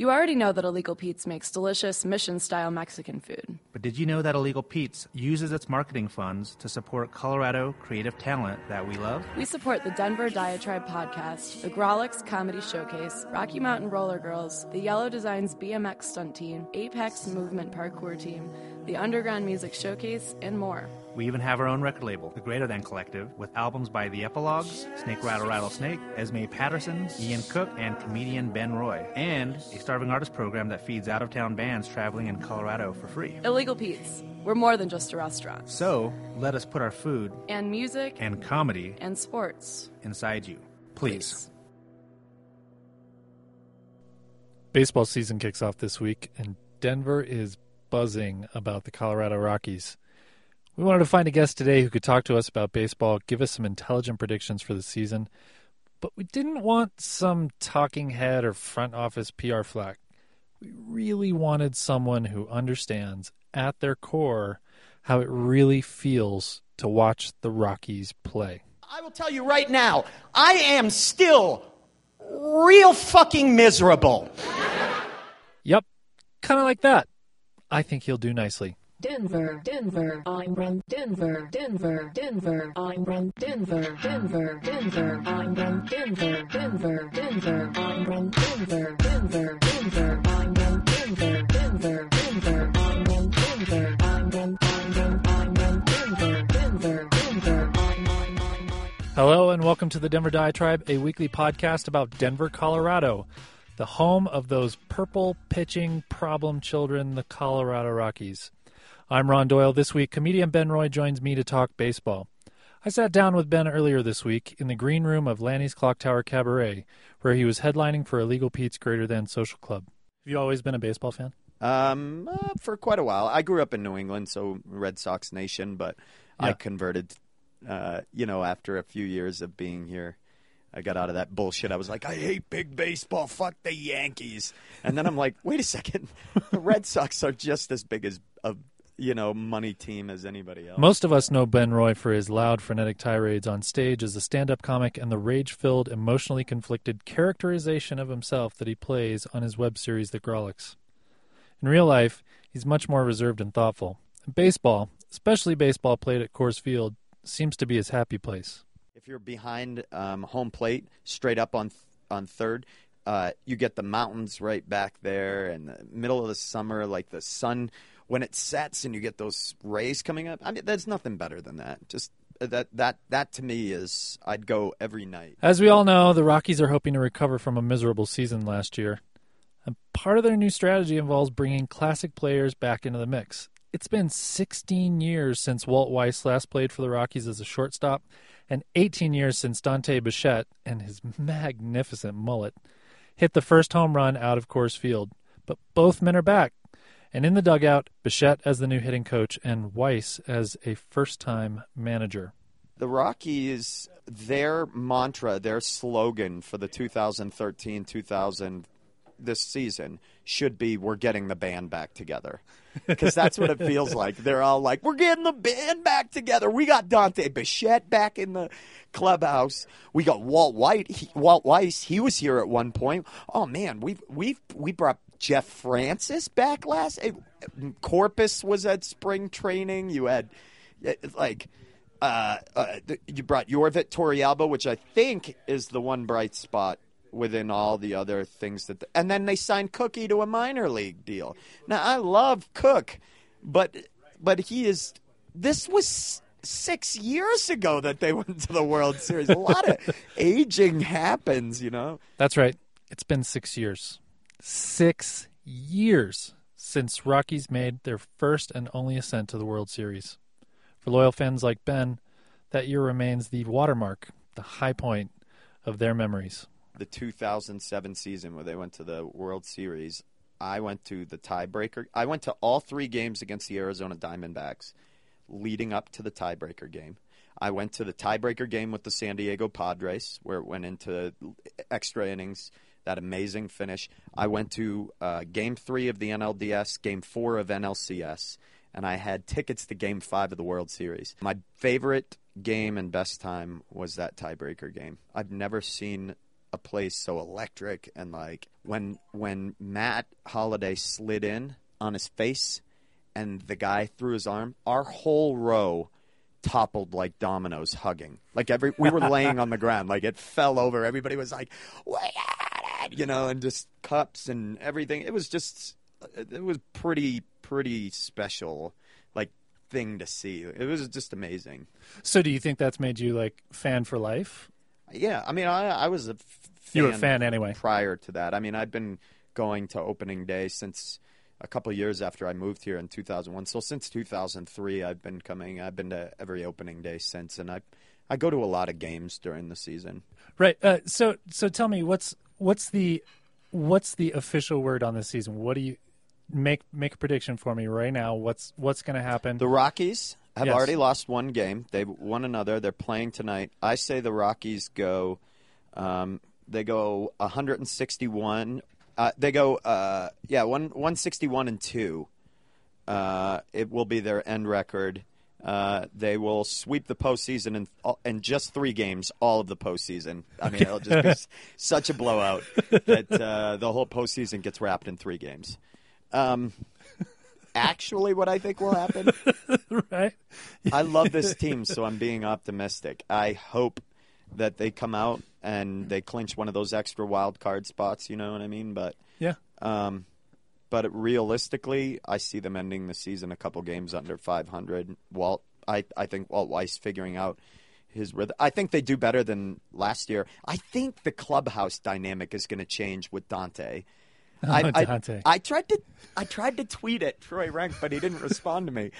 You already know that Illegal Pete's makes delicious mission style Mexican food. But did you know that Illegal Pete's uses its marketing funds to support Colorado creative talent that we love? We support the Denver Diatribe podcast, the Grawlix Comedy Showcase, Rocky Mountain Roller Girls, the Yellow Designs BMX Stunt Team, Apex Movement Parkour Team, the Underground Music Showcase, and more. We even have our own record label, the Greater Than Collective, with albums by The Epilogues, Snake Rattle Rattlesnake, Esme Patterson, Ian Cooke, and comedian Ben Roy, and a starving artist program that feeds out of town bands traveling in Colorado for free. Illegal Pete's. We're more than just a restaurant. So let us put our food And music and comedy and sports. inside you. Please. Baseball season kicks off this week, and Denver is buzzing about the Colorado Rockies. We wanted to find a guest today who could talk to us about baseball, give us some intelligent predictions for the season, but we didn't want some talking head or front office PR flack. We really wanted someone who understands at their core how it really feels to watch the Rockies play. I will tell you right now, I am still real fucking miserable. Yep, kind of like that. I think he'll do nicely. Denver, Denver, I'm from Denver, Denver, Denver, I'm from Denver, Denver, Denver, I'm from Denver, Denver, Denver, I'm from Denver, Denver, Denver, I'm from Denver, Denver, Denver, I'm from Denver, I'm from, I'm from, Hello and welcome to the Denver Diatribe, a weekly podcast about Denver, Colorado, the home of those purple pitching problem children, the Colorado Rockies. I'm Ron Doyle. This week, comedian Ben Roy joins me to talk baseball. I sat down with Ben earlier this week in the green room of Lannie's Clock Tower Cabaret, where he was headlining for Illegal Pete's Greater Than Social Club. Have you always been a baseball fan? Um, uh, for quite a while. I grew up in New England, so Red Sox Nation, but I converted, uh, you know, after a few years of being here. I got out of that bullshit. I was like, I hate big baseball. Fuck the Yankees. And then I'm like, wait a second. The Red Sox are just as big as a, you know, money team as anybody else. Most of us know Ben Roy for his loud, frenetic tirades on stage as a stand up comic and the rage filled, emotionally conflicted characterization of himself that he plays on his web series, The Grawlix. In real life, he's much more reserved and thoughtful. Baseball, especially baseball played at Coors Field, seems to be his happy place. If you're behind um, home plate, straight up on on third, uh, you get the mountains right back there, and the middle of the summer, like the sun when it sets, and you get those rays coming up. I mean, there's nothing better than that. Just uh, that that that to me is I'd go every night. As we all know, the Rockies are hoping to recover from a miserable season last year. And part of their new strategy involves bringing classic players back into the mix. It's been 16 years since Walt Weiss last played for the Rockies as a shortstop, and 18 years since Dante Bichette and his magnificent mullet hit the first home run out of Coors Field. But both men are back. And in the dugout, Bichette as the new hitting coach and Weiss as a first time manager. The Rockies, their mantra, their slogan for the 2013 2000 this season should be "We're getting the band back together," because that's what it feels like. They're all like, "We're getting the band back together." We got Dante Bichette back in the clubhouse. We got Walt White, he, Walt Weiss. He was here at one point. Oh man, we've we've we brought Jeff Francis back last. eh, Corpas was at spring training. You had eh, like uh, uh, you brought Yorvit Torrealba, which I think is the one bright spot within all the other things that. and then they signed Cookie to a minor league deal. Now I love Cook, but but he is. This was six years ago that they went to the World Series. A lot of aging happens, you know. That's right. It's been six years. Six years since Rockies made their first and only ascent to the World Series. For loyal fans like Ben, that year remains the watermark, the high point of their memories. the 2007 season where they went to the World Series, I went to the tiebreaker. I went to all three games against the Arizona Diamondbacks leading up to the tiebreaker game. I went to the tiebreaker game with the San Diego Padres where it went into extra innings, that amazing finish. I went to uh, game three of the NLDS, game four of NLCS, and I had tickets to game five of the World Series. My favorite game and best time was that tiebreaker game. I've never seen a place so electric and like when when Matt Holliday slid in on his face and the guy threw his arm, our whole row toppled like dominoes hugging. Like every we were laying on the ground, like it fell over. Everybody was like, "We it," you know, and just cups and everything. It was just it was pretty pretty special like thing to see. It was just amazing. So, do you think that's made you like fan for life? Yeah, I mean, I I was a f- You were a fan anyway. prior to that. I mean, I've been going to opening day since a couple years after I moved here in 2001. So since 2003, I've been coming. I've been to every opening day since, and I I go to a lot of games during the season. Right. Uh, so, so tell me what's what's the what's the official word on this season? What do you make make a prediction for me right now? What's what's going to happen? The Rockies have Yes. already lost one game. They've won another. They're playing tonight. I say the Rockies go. Um, they go 161. Uh, they go. Uh, yeah, one 161 and two. Uh, it will be their end record. Uh, they will sweep the postseason in, in just three games, all of the postseason. I mean, it'll just be such a blowout that uh, the whole postseason gets wrapped in three games. Um, actually, what I think will happen right. I love this team, so I'm being optimistic. I hope that they come out and they clinch one of those extra wild card spots. You know what I mean? But Yeah. um, but realistically, I see them ending the season a couple games under 500. Walt, I I think Walt Weiss figuring out his rhythm. I think they do better than last year. I think the clubhouse dynamic is going to change with Dante. I, I- Dante. I, tried to I tried to tweet at Troy Renck, but he didn't respond to me.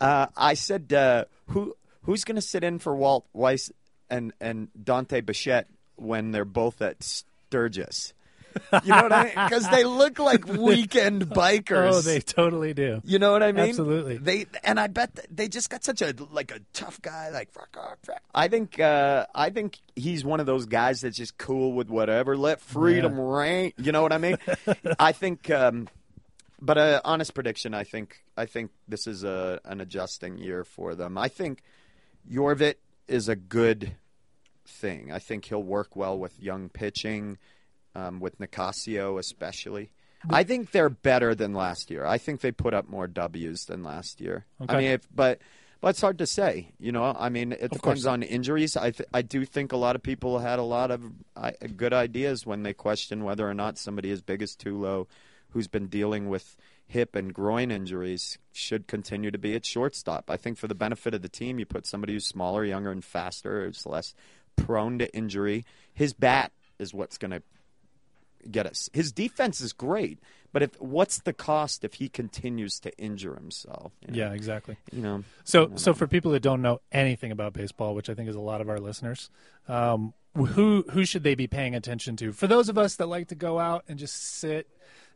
Uh, I said, uh, "Who who's going to sit in for Walt Weiss and and Dante Bichette when they're both at Sturgis?" You know what I mean? Because they look like weekend bikers. Oh, they totally do. You know what I mean? Absolutely. They and I bet they just got such a like a tough guy. Like fuck off. fuck. I think uh, I think he's one of those guys that's just cool with whatever. Let freedom reign. You know what I mean? I think. Um, but a honest prediction, I think I think this is a an adjusting year for them. I think Yorvit is a good thing. I think he'll work well with young pitching, um, with Nicasio especially. I think they're better than last year. I think they put up more W's than last year. Okay. I mean, if, but but it's hard to say. You know, I mean, it Of depends course. on injuries. I th- I do think a lot of people had a lot of uh, good ideas when they question whether or not somebody as big as Tulo, who's been dealing with hip and groin injuries, should continue to be at shortstop. I think for the benefit of the team, you put somebody who's smaller, younger, and faster, who's less prone to injury. His bat is what's going to get us. His defense is great, but if what's the cost if he continues to injure himself? you know? Yeah, exactly. you know. So, so for people that don't know anything about baseball, which I think is a lot of our listeners, um, who who should they be paying attention to? For those of us that like to go out and just sit,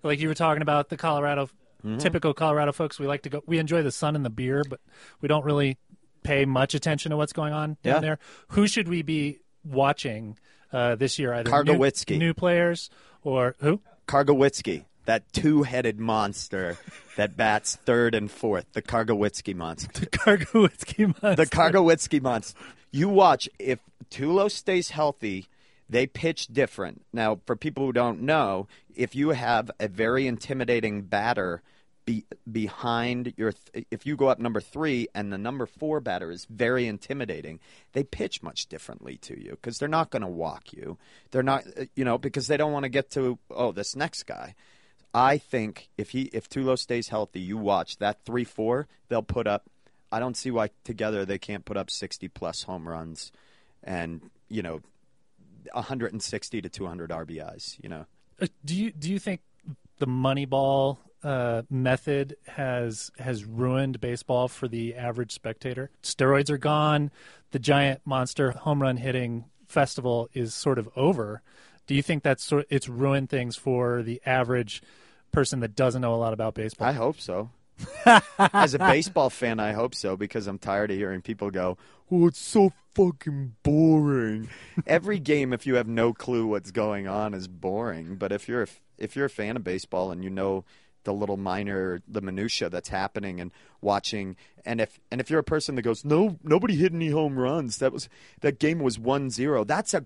like you were talking about the Colorado, Mm-hmm. typical Colorado folks, we like to go. We enjoy the sun and the beer, but we don't really pay much attention to what's going on down Yeah. there. Who should we be watching uh, this year? Either new, new players or who? Kargowitsky, that two-headed monster that bats third and fourth, the Kargowitsky monster. The Kargowitsky monster. The Kargowitsky monster. You watch if Tulo stays healthy, they pitch different. Now, for people who don't know, if you have a very intimidating batter be, behind your, th- if you go up number three and the number four batter is very intimidating, they pitch much differently to you because they're not going to walk you. They're not, uh, you know, because they don't want to get to oh this next guy. I think if he if Tulo stays healthy, you watch that three four, they'll put up. I don't see why together they can't put up sixty plus home runs, and you know, one hundred and sixty to two hundred RBIs. You know, Uh, do you do you think the Moneyball uh, method has has ruined baseball for the average spectator? Steroids are gone. The giant monster home run hitting festival is sort of over. Do you think that's sort it's ruined things for the average person that doesn't know a lot about baseball? I hope so. As a baseball fan, I hope so because I'm tired of hearing people go, "Oh, it's so fucking boring." Every game, if you have no clue what's going on, is boring. But if you're a, if you're a fan of baseball and you know the little minor, the minutia that's happening, and watching, and if and if you're a person that goes, "No, nobody hit any home runs," that was that game was 1-0, That's a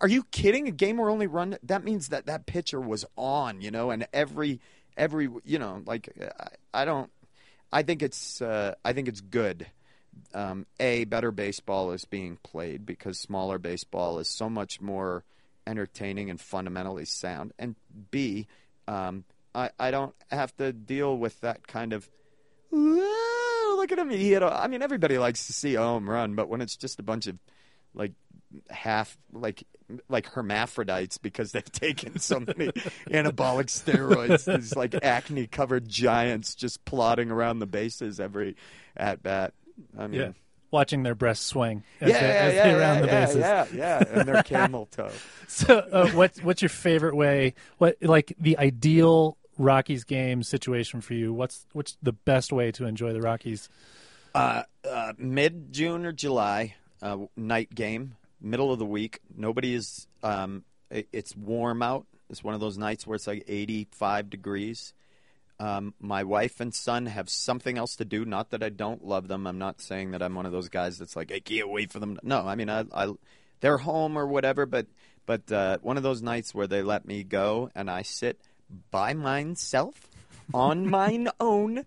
Are you kidding? A game where only run that means that that pitcher was on, you know, and every every you know, like I, I don't. I think it's uh, I think it's good. Um, a better baseball is being played because smaller baseball is so much more entertaining and fundamentally sound. And B, um, I I don't have to deal with that kind of. Look at him! He hit. A, I mean, everybody likes to see a home run, but when it's just a bunch of like half like like hermaphrodites because they've taken so many anabolic steroids. These like acne covered giants just plodding around the bases every at bat. I mean, Yeah. Watching their breasts swing as, yeah, they, yeah, as yeah, they yeah, round the bases. yeah, yeah, and their camel toe. So, uh, what's what's your favorite way? What like the ideal Rockies game situation for you? What's what's the best way to enjoy the Rockies? Uh, uh, Mid June or July, uh, night game, middle of the week. Nobody is. Um, it, it's warm out. It's one of those nights where it's like 85 degrees. Um, my wife and son have something else to do. Not that I don't love them. I'm not saying that I'm one of those guys that's like I can't wait for them. No, I mean I, I they're home or whatever. But but uh, one of those nights where they let me go and I sit by myself on mine own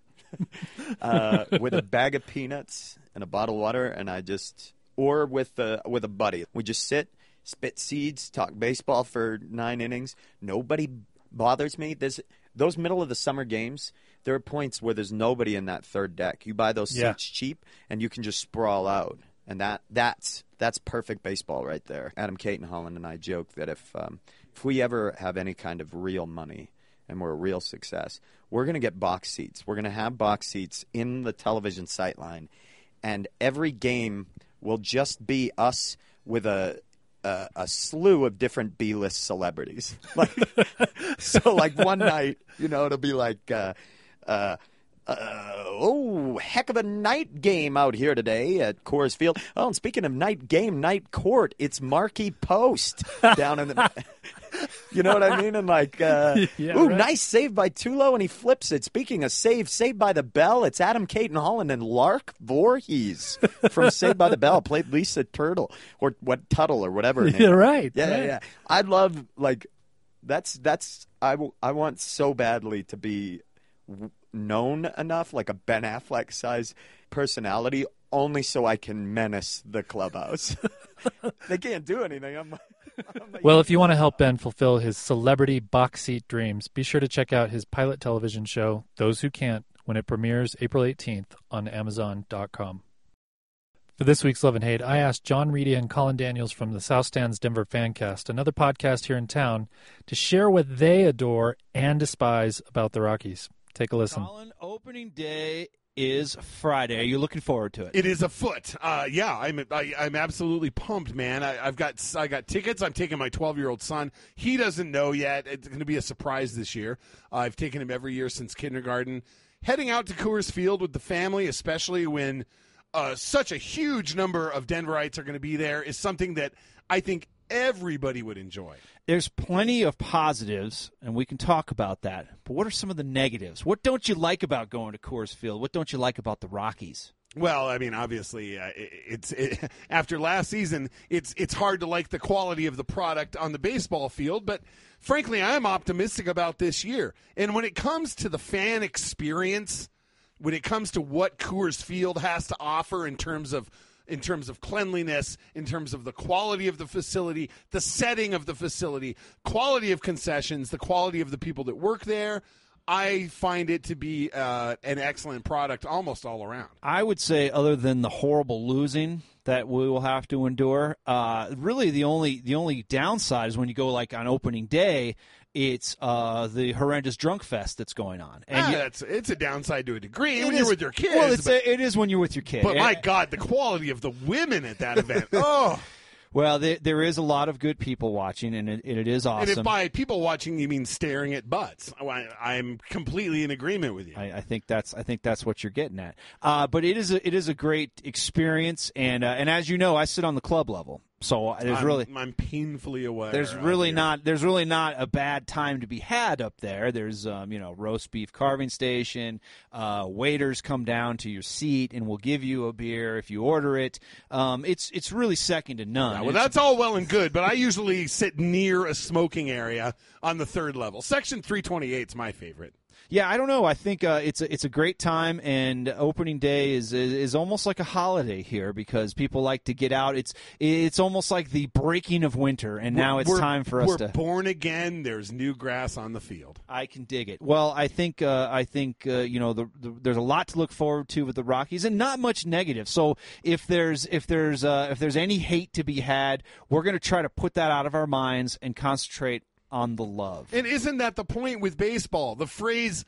uh, with a bag of peanuts and a bottle of water, and I just or with a with a buddy. We just sit, spit seeds, talk baseball for nine innings. Nobody bothers me. There's those middle of the summer games. There are points where there's nobody in that third deck. You buy those Yeah. seats cheap, and you can just sprawl out, and that that's that's perfect baseball right there. Adam Cayton-Holland and I joke that if um, if we ever have any kind of real money and we're a real success, we're going to get box seats. We're going to have box seats in the television sight line, and every game will just be us with a a, a slew of different B-list celebrities. Like, so like one night, you know, it'll be like. Uh, uh, uh, oh, heck of a night game out here today at Coors Field. Oh, and speaking of night game, night court, it's Markie Post down in the. You know what I mean? And like, uh, Yeah, ooh, right. nice save by Tulo, and he flips it. Speaking of save, saved by the bell, it's Adam Cayton-Holland and Lark Voorhees from Saved by the Bell played Lisa Turtle or what Tuttle or whatever. Yeah, right, Yeah, yeah, right. yeah. I love like that's that's I w- I want so badly to be w- known enough, like a Ben Affleck size personality, only so I can menace the clubhouse. they can't do anything. I'm, I'm like, Well, if you want to help Ben fulfill his celebrity box seat dreams, be sure to check out his pilot television show, Those Who Can't, when it premieres April 18th on Amazon.com. For this week's Love and Hate, I asked John Reedy and Colin Daniels from the South Stands Denver Fancast, another podcast here in town, to share what they adore and despise about the Rockies. Take a listen. Colin, opening day is Friday. Are you looking forward to it? It is afoot. Uh, yeah, I'm I, I'm absolutely pumped, man. I, I've got I got tickets. I'm taking my 12 year old son. He doesn't know yet. It's going to be a surprise this year. Uh, I've taken him every year since kindergarten. Heading out to Coors Field with the family, especially when uh, such a huge number of Denverites are going to be there, is something that I think everybody would enjoy. There's plenty of positives, and we can talk about that. But what are some of the negatives? What don't you like about going to Coors Field? What don't you like about the Rockies? Well, I mean, obviously, uh, it, it's it, after last season, it's it's hard to like the quality of the product on the baseball field. But frankly, I'm optimistic about this year. And when it comes to the fan experience, when it comes to what Coors Field has to offer in terms of in terms of cleanliness, in terms of the quality of the facility, the setting of the facility, quality of concessions, the quality of the people that work there. I find it to be uh, an excellent product almost all around. I would say, other than the horrible losing that we will have to endure, uh, really the only the only downside is when you go like on opening day, it's uh, the horrendous drunk fest that's going on. Ah, you- that's it's a downside to a degree when is- you're with your kids. Well, it's but a, it is when you're with your kid. but my And- God, the quality of the women at that event. oh, Well, there, there is a lot of good people watching, and it, and it is and awesome. if by people watching you mean staring at butts, I, I'm completely in agreement with you. I, I think that's I think that's what you're getting at. Uh, but it is a, it is a great experience, and uh, and as you know, I sit on the club level, So uh, there's I'm, really I'm painfully aware. there's really not there's really not a bad time to be had up there. There's um, you know roast beef carving station. Uh, waiters come down to your seat and will give you a beer if you order it. Um, it's it's really second to none. Yeah, well, It's- that's all well and good, but I usually sit near a smoking area on the third level. Section 328 is my favorite. Yeah, I don't know. I think uh, it's a, it's a great time, and opening day is, is is almost like a holiday here because people like to get out. It's it's almost like the breaking of winter, and now it's We're- time for us We're to. born again. There's new grass on the field. I can dig it. Well, I think uh, I think uh, you know the, the, there's a lot to look forward to with the Rockies, and not much negative. So if there's if there's uh, if there's any hate to be had, we're going to try to put that out of our minds and concentrate on the love. And isn't that the point with baseball? The phrase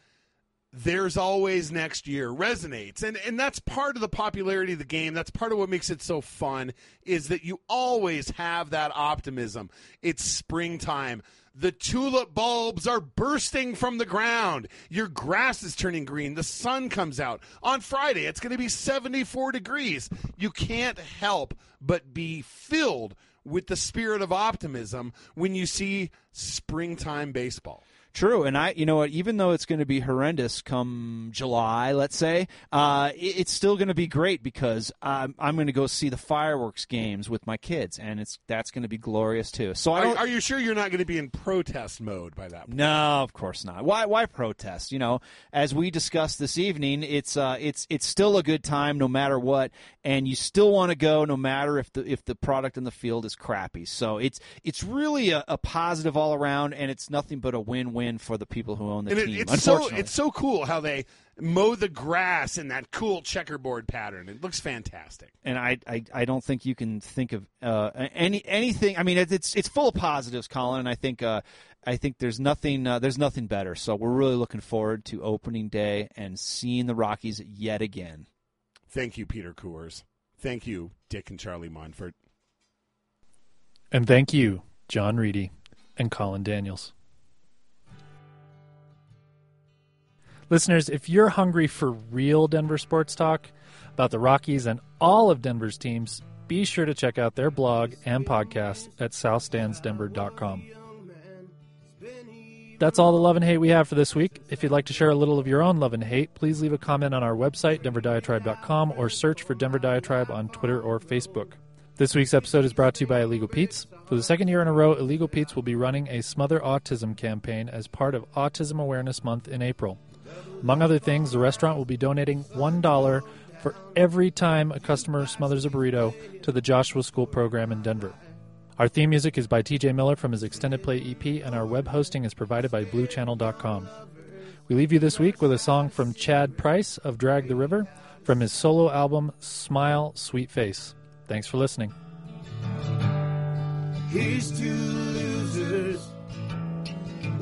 there's always next year resonates. And and that's part of the popularity of the game. That's part of what makes it so fun is that you always have that optimism. It's springtime. The tulip bulbs are bursting from the ground. Your grass is turning green. The sun comes out. On Friday, it's going to be 74 degrees. You can't help but be filled with the spirit of optimism when you see springtime baseball. True, and I, you know what? Even though it's going to be horrendous come July, let's say, uh, it, it's still going to be great because I'm, I'm going to go see the fireworks games with my kids, and it's that's going to be glorious too. So I Are, are you sure you're not going to be in protest mode by that point? no, of course not. Why? Why protest? You know, as we discussed this evening, it's uh, it's it's still a good time no matter what, and you still want to go no matter if the if the product in the field is crappy. So it's it's really a, a positive all around, and it's nothing but a win win for the people who own the And it, team. it's so it's so cool how they mow the grass in that cool checkerboard pattern. It looks fantastic. and I, I, I don't think you can think of uh, any anything. I mean, it, it's it's full of positives, Colin. And I think uh, I think there's nothing uh, there's nothing better. So we're really looking forward to opening day and seeing the Rockies yet again. Thank you, Peter Coors. Thank you, Dick and Charlie Monfort. And thank you, John Reedy and Colin Daniels. Listeners, if you're hungry for real Denver sports talk about the Rockies and all of Denver's teams, be sure to check out their blog and podcast at southstandsdenver.com. That's all the love and hate we have for this week. If you'd like to share a little of your own love and hate, please leave a comment on our website, denverdiatribe.com, or search for Denver Diatribe on Twitter or Facebook. This week's episode is brought to you by Illegal Pete's. For the second year in a row, Illegal Pete's will be running a Smother Autism campaign as part of Autism Awareness Month in April. Among other things, the restaurant will be donating $1 for every time a customer smothers a burrito to the Joshua School program in Denver. Our theme music is by TJ Miller from his extended play EP, and our web hosting is provided by BlueChannel.com. We leave you this week with a song from Chad Price of Drag the River from his solo album Smile, Sweet Face. Thanks for listening. Here's losers.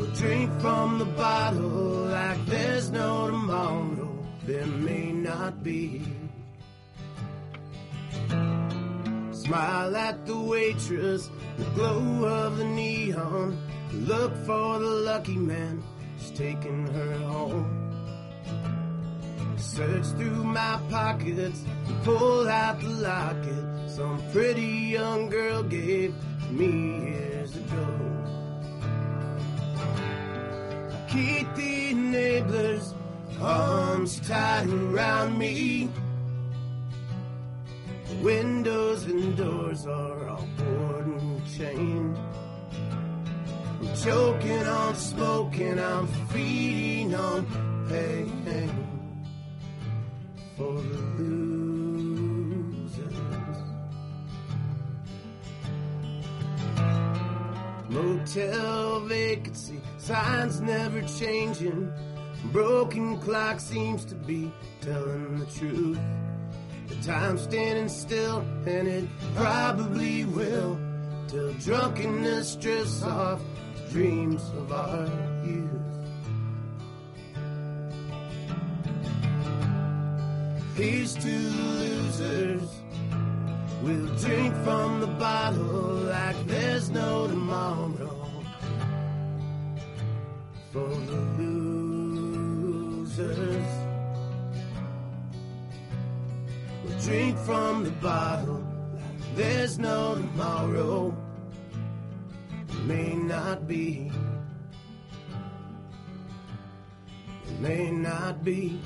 We'll drink from the bottle like there's no tomorrow. There may not be. Smile at the waitress, the glow of the neon. Look for the lucky man who's taking her home. Search through my pockets pull out the locket some pretty young girl gave me years ago. Keep the enablers arms tight around me. The windows and doors are all board and chained. I'm choking on smoking, I'm feeding on pain for the losers. Motel vacancy, signs never changing. Broken clock seems to be telling the truth. The time's standing still, and it probably will. Till drunkenness drifts off the dreams of our youth. Here's two losers. We'll drink from the bottle For the losers. We'll drink from the bottle like There's no tomorrow, It may not be, it may not be.